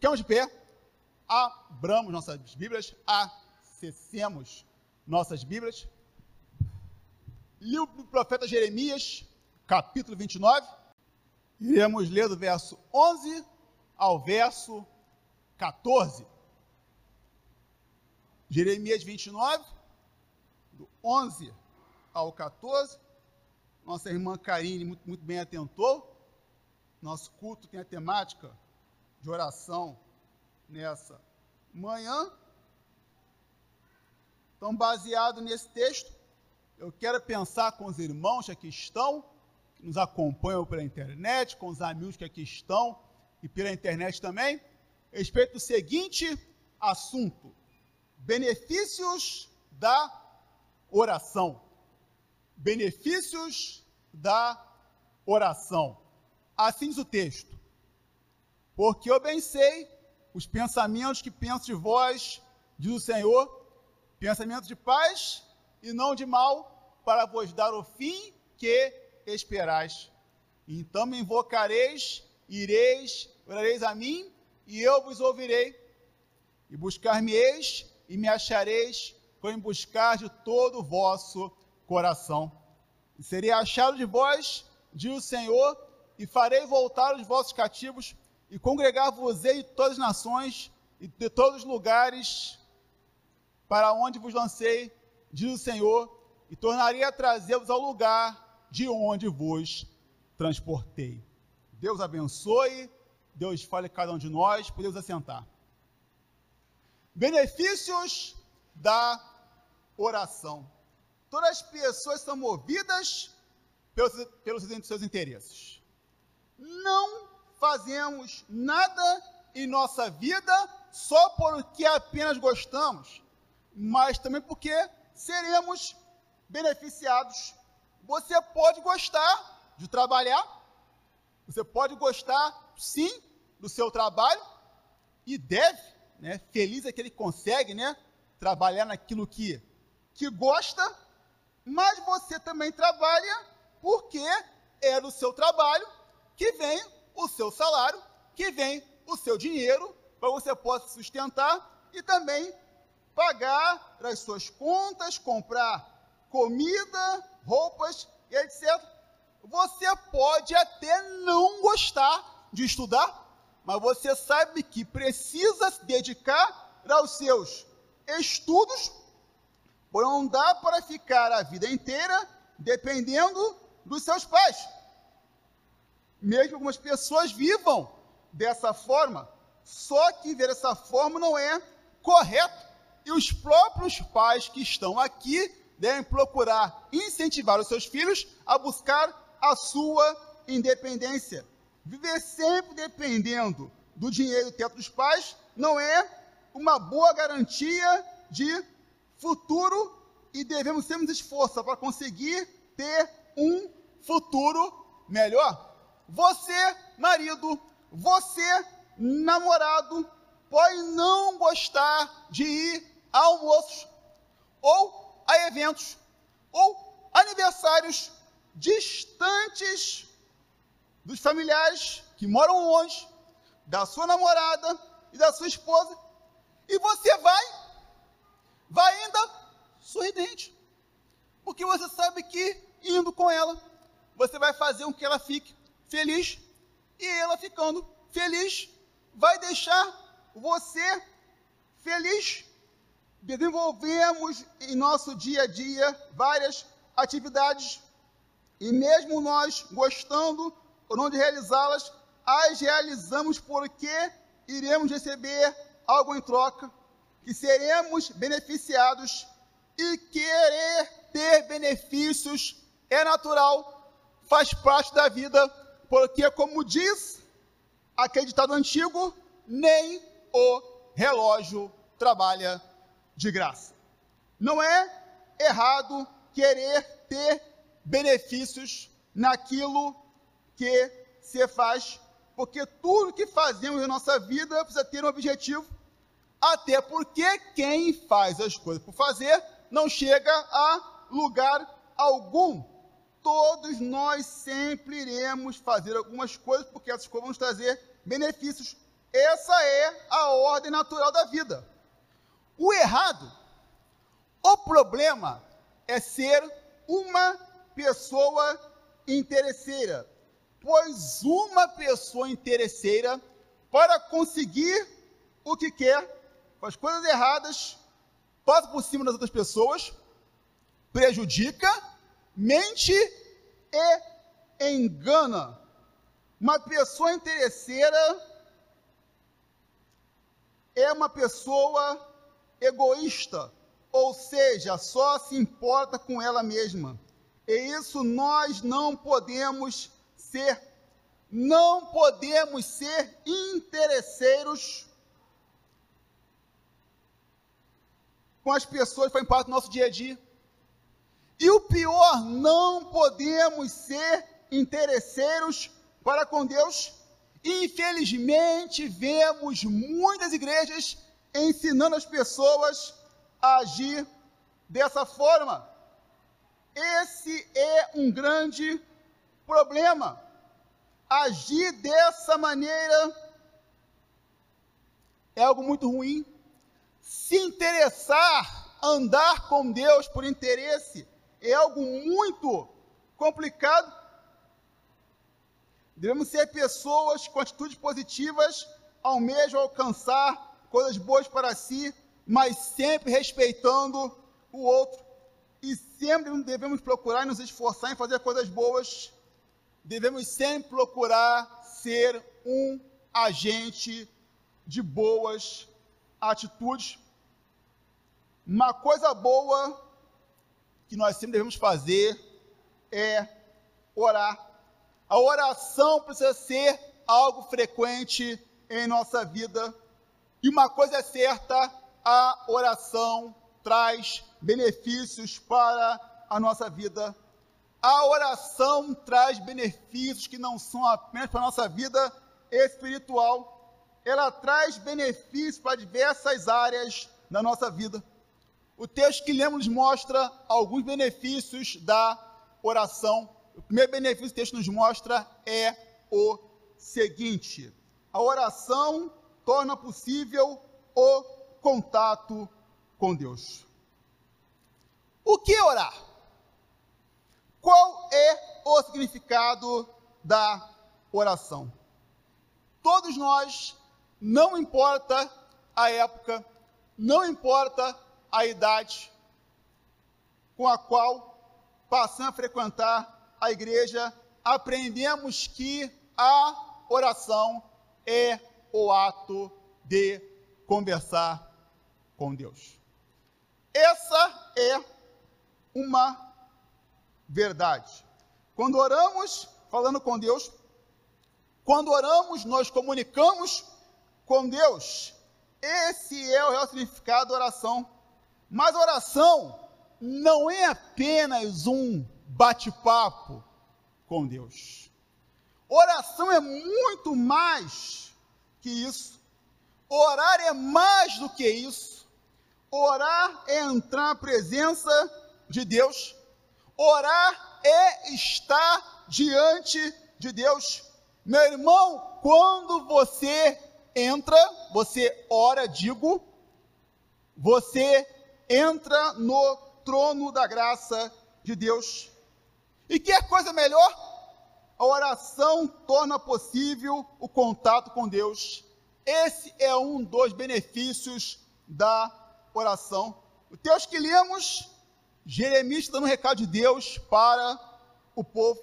Ficamos de pé, abramos nossas Bíblias, acessemos nossas Bíblias. Livro do profeta Jeremias, capítulo 29. Iremos ler do verso 11 ao verso 14. Jeremias 29, do 11 ao 14. Nossa irmã Karine muito, muito bem atentou. Nosso culto tem a temática de oração nessa manhã. Então, baseado nesse texto, eu quero pensar com os irmãos que aqui estão, que nos acompanham pela internet, com os amigos que aqui estão e pela internet também, respeito do seguinte assunto: benefícios da oração. Benefícios da oração. Assim diz o texto. Porque eu bem sei os pensamentos que penso de vós, diz o Senhor, pensamentos de paz e não de mal, para vos dar o fim que esperais. Então me invocareis, ireis, orareis a mim, e eu vos ouvirei. E buscar-me-eis, e me achareis, quando buscar de todo o vosso coração. E serei achado de vós, diz o Senhor, e farei voltar os vossos cativos, e congregar-vos-ei de todas as nações, e de todos os lugares, para onde vos lancei, diz o Senhor, e tornarei a trazer-vos ao lugar de onde vos transportei. Deus abençoe, Deus fale cada um de nós, podemos assentar. Benefícios da oração. Todas as pessoas são movidas pelos, pelos seus interesses. Não fazemos nada em nossa vida só porque apenas gostamos, mas também porque seremos beneficiados. Você pode gostar de trabalhar, você pode gostar, sim, do seu trabalho e deve, né? Feliz é que ele consegue, né? Trabalhar naquilo que, que gosta, mas você também trabalha porque é do seu trabalho que vem o seu salário, que vem o seu dinheiro para você possa sustentar e também pagar as suas contas, comprar comida, roupas e etc. Você pode até não gostar de estudar, mas você sabe que precisa se dedicar aos seus estudos, pois não dá para ficar a vida inteira dependendo dos seus pais. Mesmo algumas pessoas vivam dessa forma, só que ver dessa forma não é correto. E os próprios pais que estão aqui devem procurar incentivar os seus filhos a buscar a sua independência. Viver sempre dependendo do dinheiro e teto dos pais não é uma boa garantia de futuro e devemos sempre nos esforçar para conseguir ter um futuro melhor. Você, marido, você, namorado, pode não gostar de ir a almoços, ou a eventos, ou aniversários distantes dos familiares que moram longe, da sua namorada e da sua esposa, e você vai, vai ainda sorridente, porque você sabe que indo com ela, você vai fazer com que ela fique feliz e ela ficando feliz vai deixar você feliz. Desenvolvemos em nosso dia a dia várias atividades e mesmo nós gostando ou não de realizá-las, as realizamos porque iremos receber algo em troca, que seremos beneficiados e querer ter benefícios é natural, faz parte da vida porque, como diz aquele ditado antigo, nem o relógio trabalha de graça. Não é errado querer ter benefícios naquilo que se faz, porque tudo que fazemos na nossa vida precisa ter um objetivo, até porque quem faz as coisas por fazer não chega a lugar algum todos nós sempre iremos fazer algumas coisas, porque essas coisas vão nos trazer benefícios. Essa é a ordem natural da vida. O errado, o problema é ser uma pessoa interesseira. Pois uma pessoa interesseira, para conseguir o que quer, faz coisas erradas, passa por cima das outras pessoas, prejudica, mente e engana. Uma pessoa interesseira é uma pessoa egoísta, ou seja, só se importa com ela mesma. E isso nós não podemos ser. Não podemos ser interesseiros com as pessoas que fazem parte do nosso dia a dia. E o pior, não podemos ser interesseiros para com Deus. Infelizmente, vemos muitas igrejas ensinando as pessoas a agir dessa forma. Esse é um grande problema. Agir dessa maneira é algo muito ruim. Se interessar, andar com Deus por interesse, é algo muito complicado. Devemos ser pessoas com atitudes positivas, ao mesmo alcançar coisas boas para si, mas sempre respeitando o outro. E sempre devemos procurar nos esforçar em fazer coisas boas. Devemos sempre procurar ser um agente de boas atitudes. Uma coisa boa que nós sempre devemos fazer é orar. A oração precisa ser algo frequente em nossa vida. E uma coisa é certa: a oração traz benefícios para a nossa vida. A oração traz benefícios que não são apenas para a nossa vida espiritual, ela traz benefícios para diversas áreas da nossa vida. O texto que lemos mostra alguns benefícios da oração. O primeiro benefício que o texto nos mostra é o seguinte: a oração torna possível o contato com Deus. O que é orar? Qual é o significado da oração? Todos nós, não importa a época, não importa a idade com a qual passamos a frequentar a igreja, aprendemos que a oração é o ato de conversar com Deus. Essa é uma verdade. Quando oramos, falando com Deus, quando oramos, nós comunicamos com Deus. Esse é o real significado da oração. Mas oração não é apenas um bate-papo com Deus. Oração é muito mais que isso. Orar é mais do que isso. Orar é entrar na presença de Deus. Orar é estar diante de Deus. Meu irmão, quando você entra, você ora, digo, você entra no trono da graça de Deus. E que é coisa melhor? A oração torna possível o contato com Deus. Esse é um dos benefícios da oração. O texto que lemos, Jeremias dando um recado de Deus para o povo.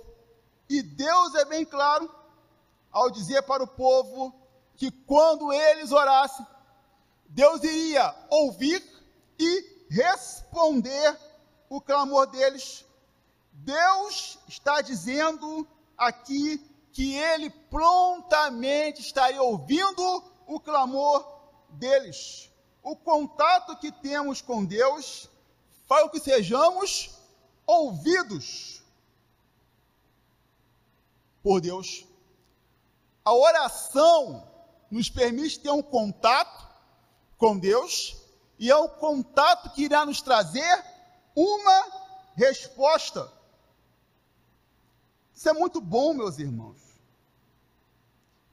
E Deus é bem claro ao dizer para o povo que quando eles orassem, Deus iria ouvir e responder o clamor deles. Deus está dizendo aqui que ele prontamente estaria ouvindo o clamor deles. O contato que temos com Deus faz com que sejamos ouvidos por Deus. A oração nos permite ter um contato com Deus e é o contato que irá nos trazer uma resposta. Isso é muito bom, meus irmãos.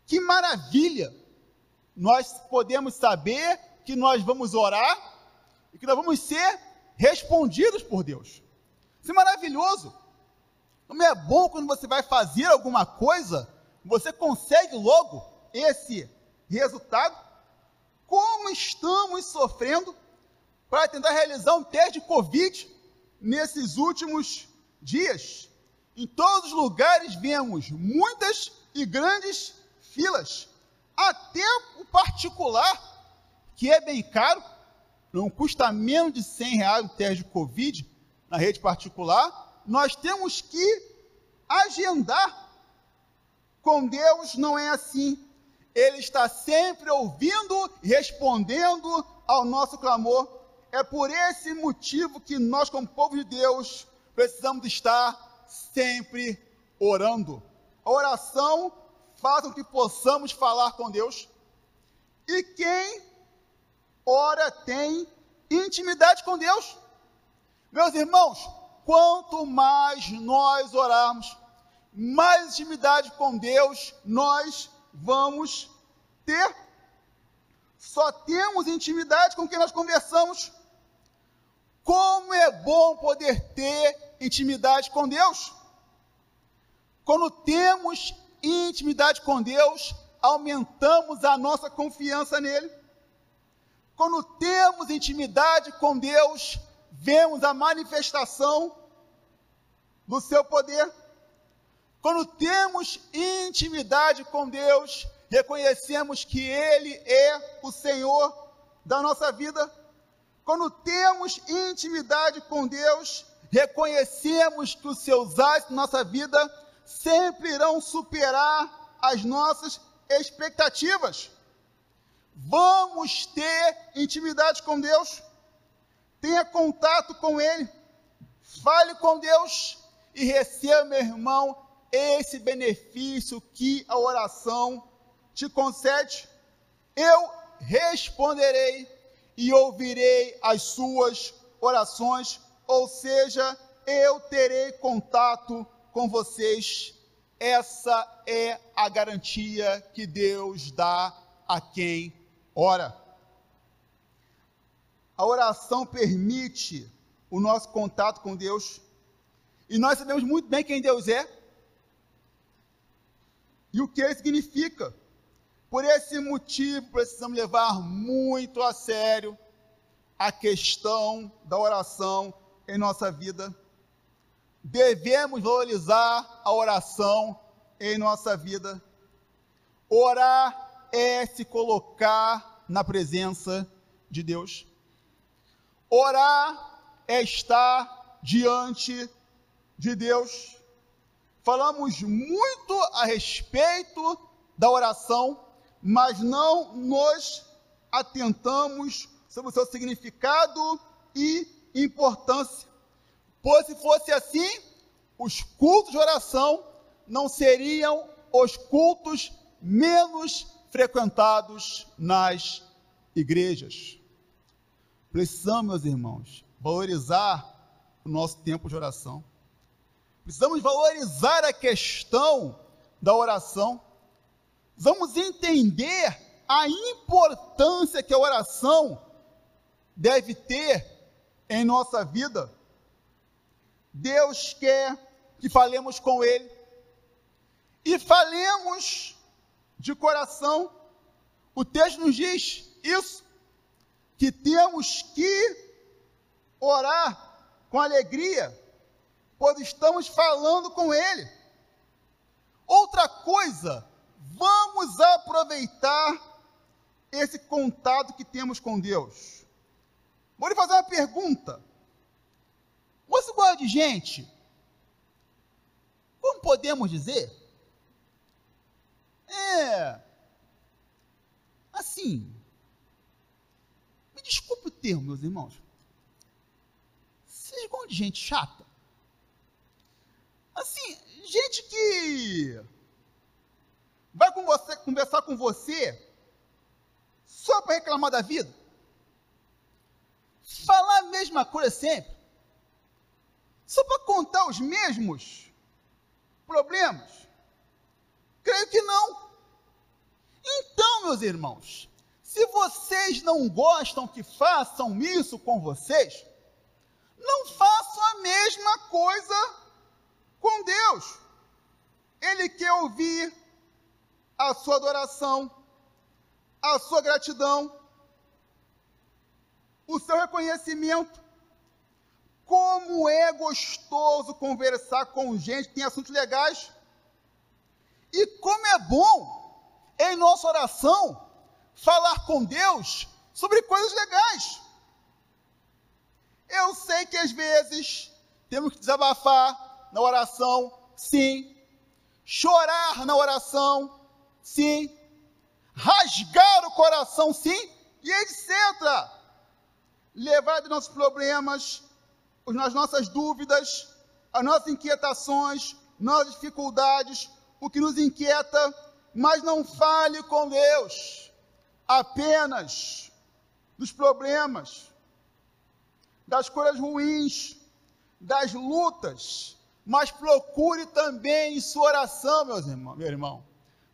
Que maravilha! nós podemos saber que nós vamos orar e que nós vamos ser respondidos por Deus. Isso é maravilhoso. Como é bom quando você vai fazer alguma coisa, você consegue logo esse resultado. Estamos sofrendo para tentar realizar um teste de Covid nesses últimos dias? Em todos os lugares vemos muitas e grandes filas. Até o particular, que é bem caro, não custa menos de 100 reais o teste de Covid na rede particular, nós temos que agendar. Com Deus não é assim. Ele está sempre ouvindo e respondendo ao nosso clamor. É por esse motivo que nós, como povo de Deus, precisamos estar sempre orando. A oração faz com que possamos falar com Deus. E quem ora tem intimidade com Deus. Meus irmãos, quanto mais nós orarmos, mais intimidade com Deus nós vamos ter. Só temos intimidade com quem nós conversamos. Como é bom poder ter intimidade com Deus. Quando temos intimidade com Deus, aumentamos a nossa confiança nele. Quando temos intimidade com Deus, vemos a manifestação do seu poder. Quando temos intimidade com Deus, reconhecemos que Ele é o Senhor da nossa vida. Quando temos intimidade com Deus, reconhecemos que os seus atos na nossa vida sempre irão superar as nossas expectativas. Vamos ter intimidade com Deus tenha contato com Ele, fale com Deus e receba, meu irmão, esse benefício que a oração te concede. Eu responderei e ouvirei as suas orações, ou seja, eu terei contato com vocês. Essa é a garantia que Deus dá a quem ora. A oração permite o nosso contato com Deus. E nós sabemos muito bem quem Deus é e o que ele significa. Por esse motivo, precisamos levar muito a sério a questão da oração em nossa vida. Devemos valorizar a oração em nossa vida. Orar é se colocar na presença de Deus. Orar é estar diante de Deus. Falamos muito a respeito da oração, mas não nos atentamos sobre o seu significado e importância. Pois se fosse assim, os cultos de oração não seriam os cultos menos frequentados nas igrejas. Precisamos, meus irmãos, valorizar o nosso tempo de oração. Precisamos valorizar a questão da oração. Vamos entender a importância que a oração deve ter em nossa vida. Deus quer que falemos com Ele e falemos de coração. O texto nos diz isso que temos que orar com alegria, pois estamos falando com Ele. Outra coisa, vamos aproveitar esse contato que temos com Deus. Vou lhe fazer uma pergunta. Você gosta de gente? Como podemos dizer? É. Assim, desculpe o termo, meus irmãos. Vocês gostam de gente chata? Assim, gente que vai com você, conversar com você só para reclamar da vida? Falar a mesma coisa sempre? Só para contar os mesmos problemas? Creio que não. Então, meus irmãos, se vocês não gostam que façam isso com vocês, não façam a mesma coisa com Deus. Ele quer ouvir a sua adoração, a sua gratidão, o seu reconhecimento. Como é gostoso conversar com gente que tem assuntos legais. E como é bom, em nossa oração, falar com Deus sobre coisas legais. Eu sei que às vezes temos que desabafar na oração, sim. Chorar na oração, sim. Rasgar o coração, sim. E etc. Levar de nossos problemas, as nossas dúvidas, as nossas inquietações, nossas dificuldades, o que nos inquieta, mas não fale com Deus apenas dos problemas, das coisas ruins, das lutas, mas procure também em sua oração, meus irmãos, meu irmão,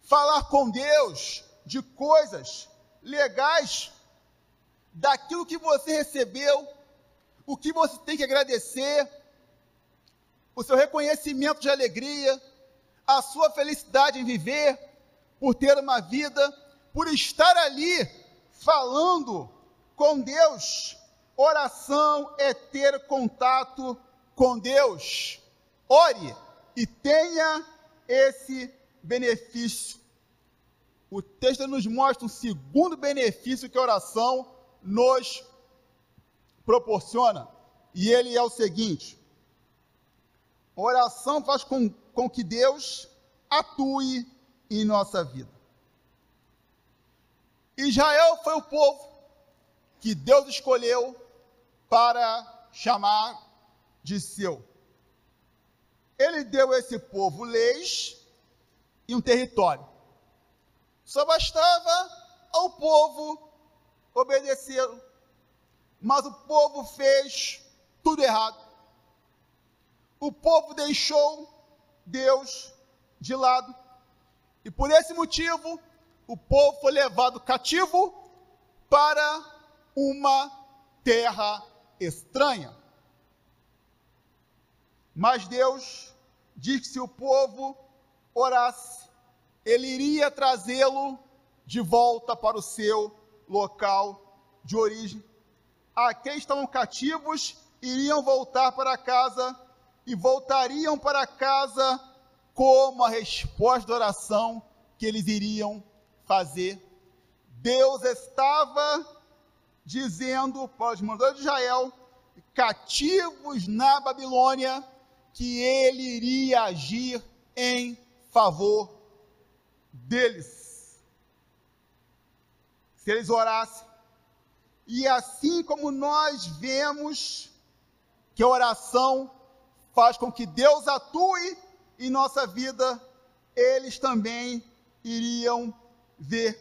falar com Deus de coisas legais, daquilo que você recebeu, o que você tem que agradecer, o seu reconhecimento de alegria, a sua felicidade em viver, por ter uma vida por estar ali falando com Deus. Oração é ter contato com Deus. Ore e tenha esse benefício. O texto nos mostra um segundo benefício que a oração nos proporciona, e ele é o seguinte: a oração faz com, com que Deus atue em nossa vida. Israel foi o povo que Deus escolheu para chamar de seu. Ele deu a esse povo leis e um território. Só bastava ao povo obedecer, mas o povo fez tudo errado. O povo deixou Deus de lado. E por esse motivo, o povo foi levado cativo para uma terra estranha. Mas Deus diz que se o povo orasse, ele iria trazê-lo de volta para o seu local de origem. Aqueles que estavam cativos iriam voltar para casa e voltariam para casa como a resposta da oração que eles iriam fazer. Deus estava dizendo para os mandadores de Israel, cativos na Babilônia, que ele iria agir em favor deles. Se eles orassem. E assim como nós vemos que a oração faz com que Deus atue em nossa vida, eles também iriam ver.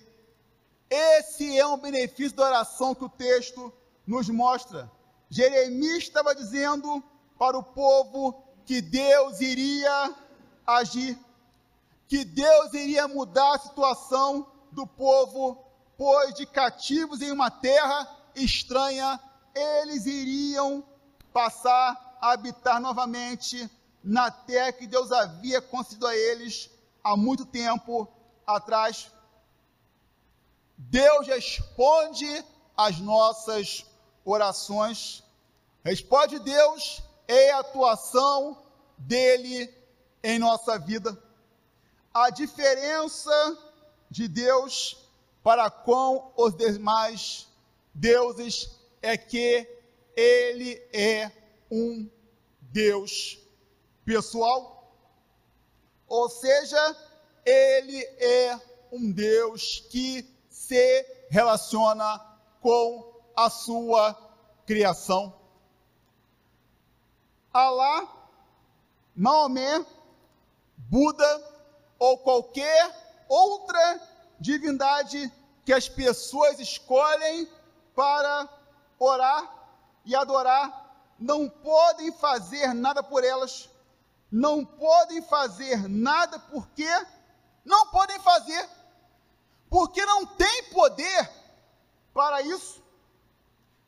Esse é um benefício da oração que o texto nos mostra. Jeremias estava dizendo para o povo que Deus iria agir, que Deus iria mudar a situação do povo, pois de cativos em uma terra estranha, eles iriam passar a habitar novamente na terra que Deus havia concedido a eles há muito tempo atrás. Deus responde às nossas orações. Responde Deus é a atuação dele em nossa vida. A diferença de Deus para com os demais deuses é que ele é um Deus pessoal. Ou seja, ele é um Deus que se relaciona com a sua criação. Alá, Maomé, Buda ou qualquer outra divindade que as pessoas escolhem para orar e adorar, não podem fazer nada por elas, não podem fazer nada porque não podem fazer porque não tem poder para isso.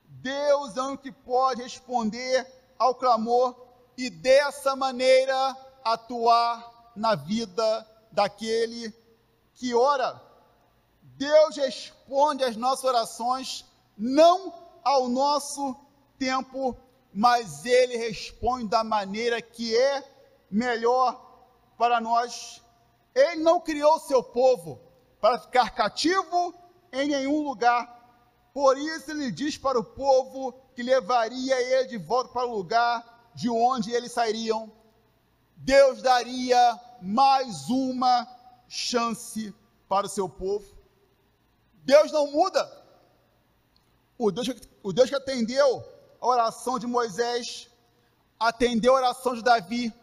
Deus é o que pode responder ao clamor e dessa maneira atuar na vida daquele que ora. Deus responde às nossas orações, não ao nosso tempo, mas Ele responde da maneira que é melhor para nós. Ele não criou seu povo para ficar cativo em nenhum lugar. Por isso ele diz para o povo que levaria ele de volta para o lugar de onde eles sairiam. Deus daria mais uma chance para o seu povo. Deus não muda. O Deus, o Deus que atendeu a oração de Moisés, atendeu a oração de Davi,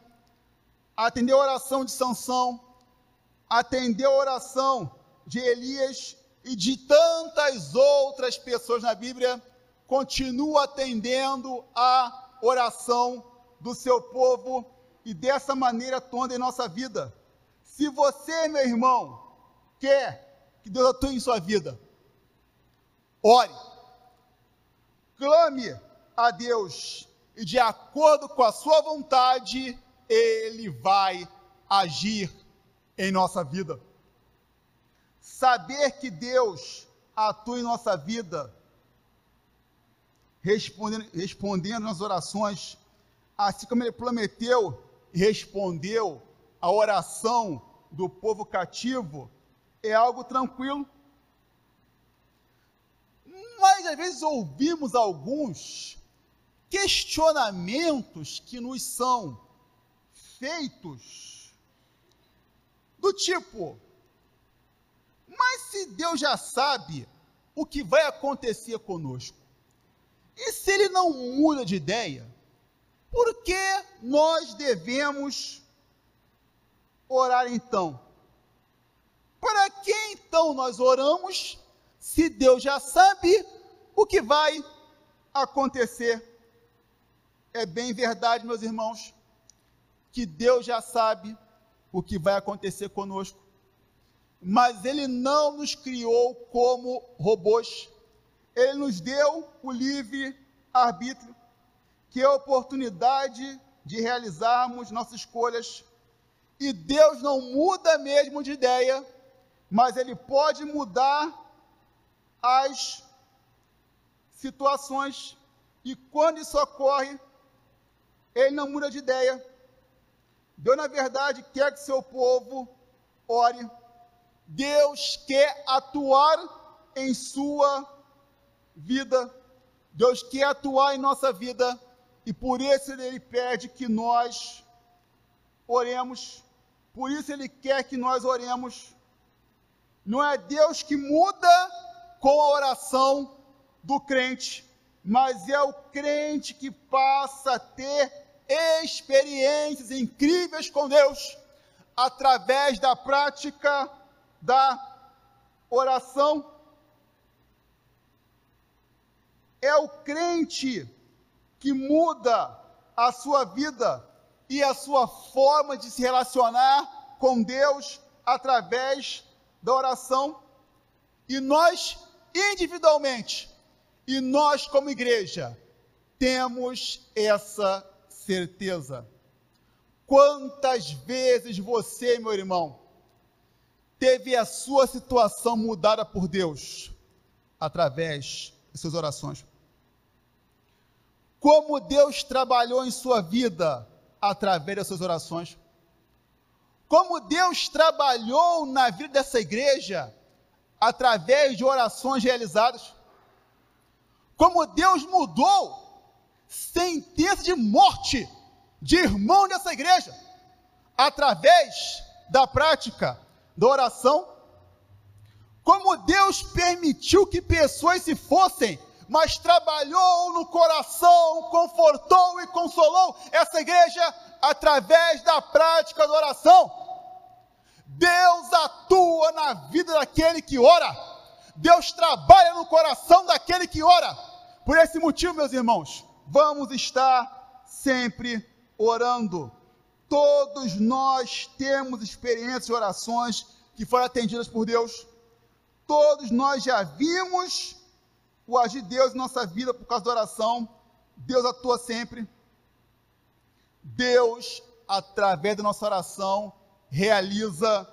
atendeu a oração de Sansão, atendeu a oração de Elias e de tantas outras pessoas na Bíblia, continua atendendo a oração do seu povo e dessa maneira toda em nossa vida. Se você, meu irmão, quer que Deus atue em sua vida, ore, clame a Deus e de acordo com a sua vontade, Ele vai agir em nossa vida. Saber que Deus atua em nossa vida, respondendo, respondendo nas orações, assim como Ele prometeu e respondeu a oração do povo cativo, é algo tranquilo. Mas às vezes ouvimos alguns questionamentos que nos são feitos, do tipo: mas se Deus já sabe o que vai acontecer conosco, e se Ele não muda de ideia, por que nós devemos orar então? Para que então nós oramos se Deus já sabe o que vai acontecer? É bem verdade, meus irmãos, que Deus já sabe o que vai acontecer conosco, mas Ele não nos criou como robôs, Ele nos deu o livre arbítrio, que é a oportunidade de realizarmos nossas escolhas, e Deus não muda mesmo de ideia, mas Ele pode mudar as situações, e quando isso ocorre, ele não muda de ideia. Deus, na verdade, quer que seu povo ore. Deus quer atuar em sua vida. Deus quer atuar em nossa vida. E por isso ele pede que nós oremos. Por isso ele quer que nós oremos. Não é Deus que muda com a oração do crente, mas é o crente que passa a ter experiências incríveis com Deus através da prática da oração. É o crente que muda a sua vida e a sua forma de se relacionar com Deus através da oração. E nós, individualmente, e nós, como igreja, temos essa certeza. Quantas vezes você, meu irmão, teve a sua situação mudada por Deus através de suas orações? Como Deus trabalhou em sua vida através das suas orações? Como Deus trabalhou na vida dessa igreja através de orações realizadas? Como Deus mudou sentença de morte de irmão dessa igreja, através da prática da oração. Como Deus permitiu que pessoas se fossem, mas trabalhou no coração, confortou e consolou essa igreja através da prática da oração. Deus atua na vida daquele que ora. Deus trabalha no coração daquele que ora. Por esse motivo, meus irmãos, vamos estar sempre orando. Todos nós temos experiências e orações que foram atendidas por Deus. Todos nós já vimos o agir de Deus em nossa vida por causa da oração. Deus atua sempre. Deus, através da nossa oração, realiza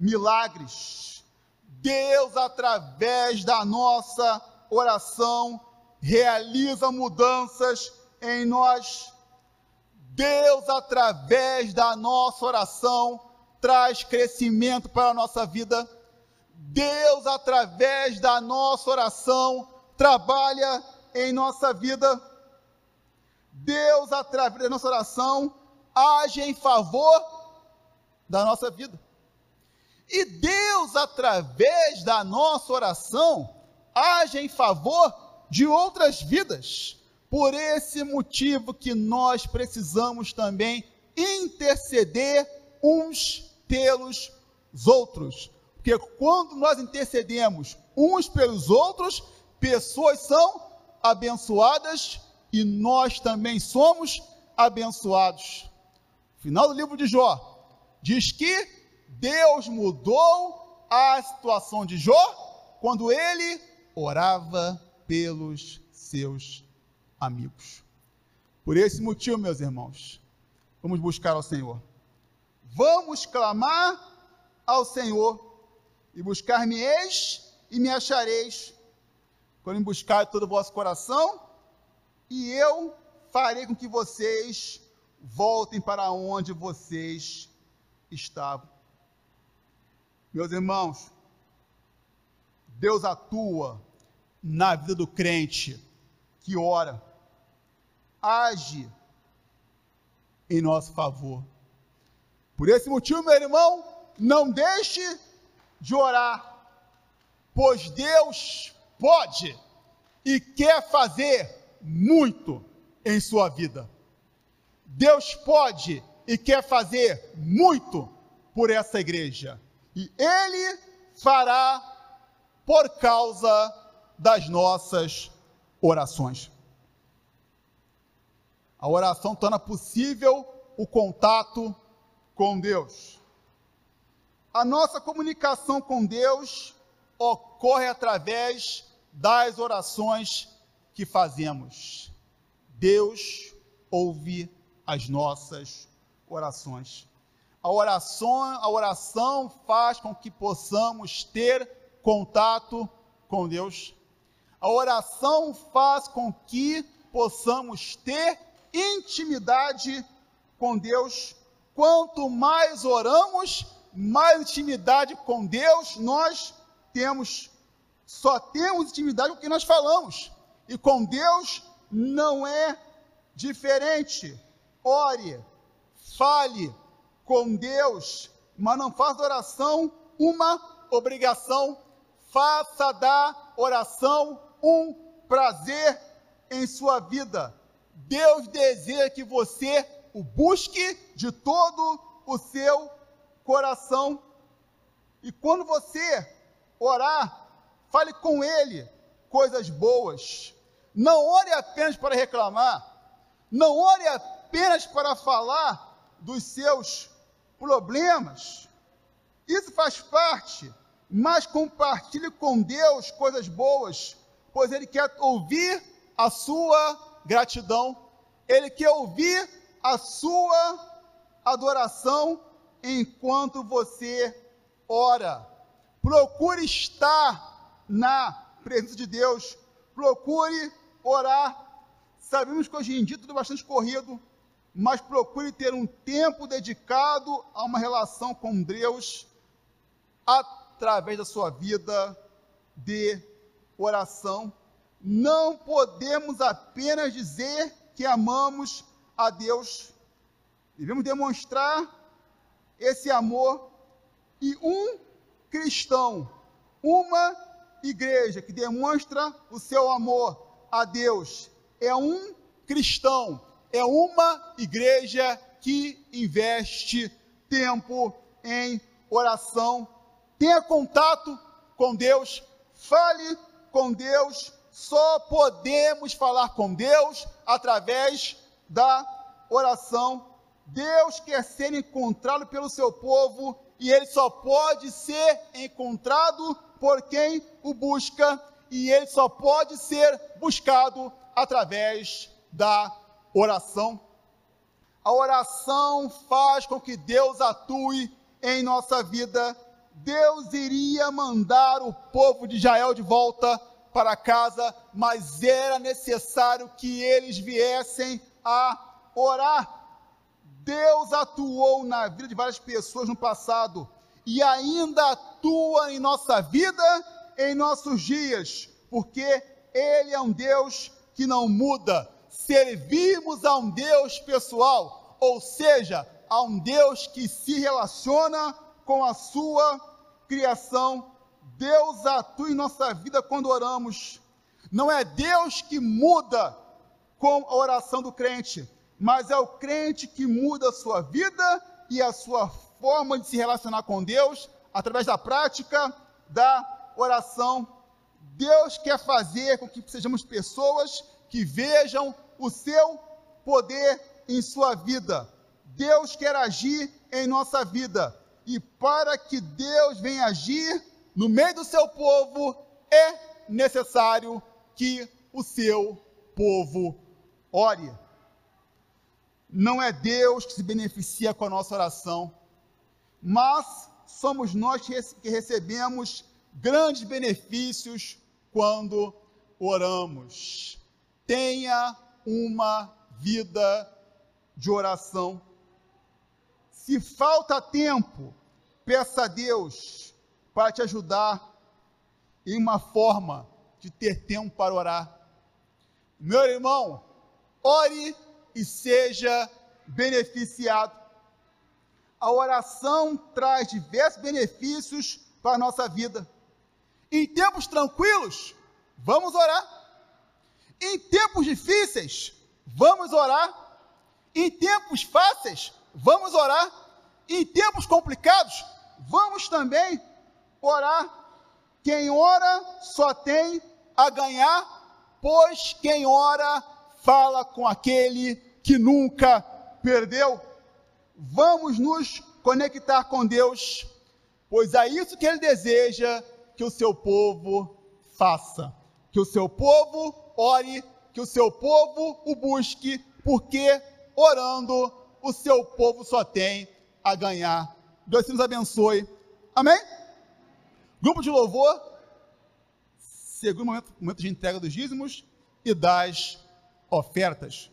milagres. Deus, através da nossa oração, realiza mudanças em nós. Deus, através da nossa oração, traz crescimento para a nossa vida. Deus, através da nossa oração, trabalha em nossa vida. Deus, através da nossa oração, age em favor da nossa vida. E Deus, através da nossa oração, age em favor de outras vidas. Por esse motivo que nós precisamos também interceder uns pelos outros. Porque quando nós intercedemos uns pelos outros, pessoas são abençoadas e nós também somos abençoados. Final do livro de Jó diz que Deus mudou a situação de Jó quando ele orava pelos seus amigos. Por esse motivo, meus irmãos, vamos buscar ao Senhor. Vamos clamar ao Senhor e buscar-me-eis e me achareis. Quando me buscar todo o vosso coração, e eu farei com que vocês voltem para onde vocês estavam. Meus irmãos, Deus atua na vida do crente que ora, age em nosso favor. Por esse motivo, meu irmão, não deixe de orar, pois Deus pode e quer fazer muito em sua vida. Deus pode e quer fazer muito por essa igreja. E Ele fará por causa das nossas orações. A oração torna possível o contato com Deus. A nossa comunicação com Deus ocorre através das orações que fazemos. Deus ouve as nossas orações. A oração, a oração faz com que possamos ter contato com Deus. A oração faz com que possamos ter intimidade com Deus. Quanto mais oramos, mais intimidade com Deus nós temos. Só temos intimidade com o que nós falamos. E com Deus não é diferente. Ore, fale com Deus, mas não faça oração uma obrigação. Faça da oração um prazer em sua vida. Deus deseja que você o busque de todo o seu coração. E quando você orar, fale com Ele coisas boas. Não ore apenas para reclamar. Não ore apenas para falar dos seus problemas. Isso faz parte, mas compartilhe com Deus coisas boas, pois Ele quer ouvir a sua gratidão, Ele quer ouvir a sua adoração enquanto você ora. Procure estar na presença de Deus, procure orar. Sabemos que hoje em dia tudo é bastante corrido, mas procure ter um tempo dedicado a uma relação com Deus através da sua vida de oração. Não podemos apenas dizer que amamos a Deus, devemos demonstrar esse amor e um cristão, uma igreja que demonstra o seu amor a Deus é um cristão, é uma igreja que investe tempo em oração. Tenha contato com Deus, fale com Deus. Só podemos falar com Deus através da oração. Deus quer ser encontrado pelo seu povo e ele só pode ser encontrado por quem o busca e ele só pode ser buscado através da oração. A oração faz com que Deus atue em nossa vida. Deus iria mandar o povo de Israel de volta para casa, mas era necessário que eles viessem a orar. Deus atuou na vida de várias pessoas no passado e ainda atua em nossa vida em nossos dias, porque Ele é um Deus que não muda. Servimos a um Deus pessoal, ou seja, a um Deus que se relaciona com a sua criação. Deus atua em nossa vida quando oramos. Não é Deus que muda com a oração do crente, mas é o crente que muda a sua vida e a sua forma de se relacionar com Deus através da prática da oração. Deus quer fazer com que sejamos pessoas que vejam o seu poder em sua vida. Deus quer agir em nossa vida. E para que Deus venha agir no meio do seu povo, é necessário que o seu povo ore. Não é Deus que se beneficia com a nossa oração, mas somos nós que recebemos grandes benefícios quando oramos. Tenha uma vida de oração. Se falta tempo, peça a Deus para te ajudar em uma forma de ter tempo para orar. Meu irmão, ore e seja beneficiado. A oração traz diversos benefícios para a nossa vida. Em tempos tranquilos, vamos orar. Em tempos difíceis, vamos orar. Em tempos fáceis, vamos orar. Em tempos complicados, vamos também orar. Quem ora só tem a ganhar, pois quem ora fala com aquele que nunca perdeu. Vamos nos conectar com Deus, pois é isso que Ele deseja que o seu povo faça. Que o seu povo ore, que o seu povo o busque, porque orando o seu povo só tem a ganhar. Deus nos abençoe. Amém? Grupo de louvor, segundo momento, momento de entrega dos dízimos e das ofertas.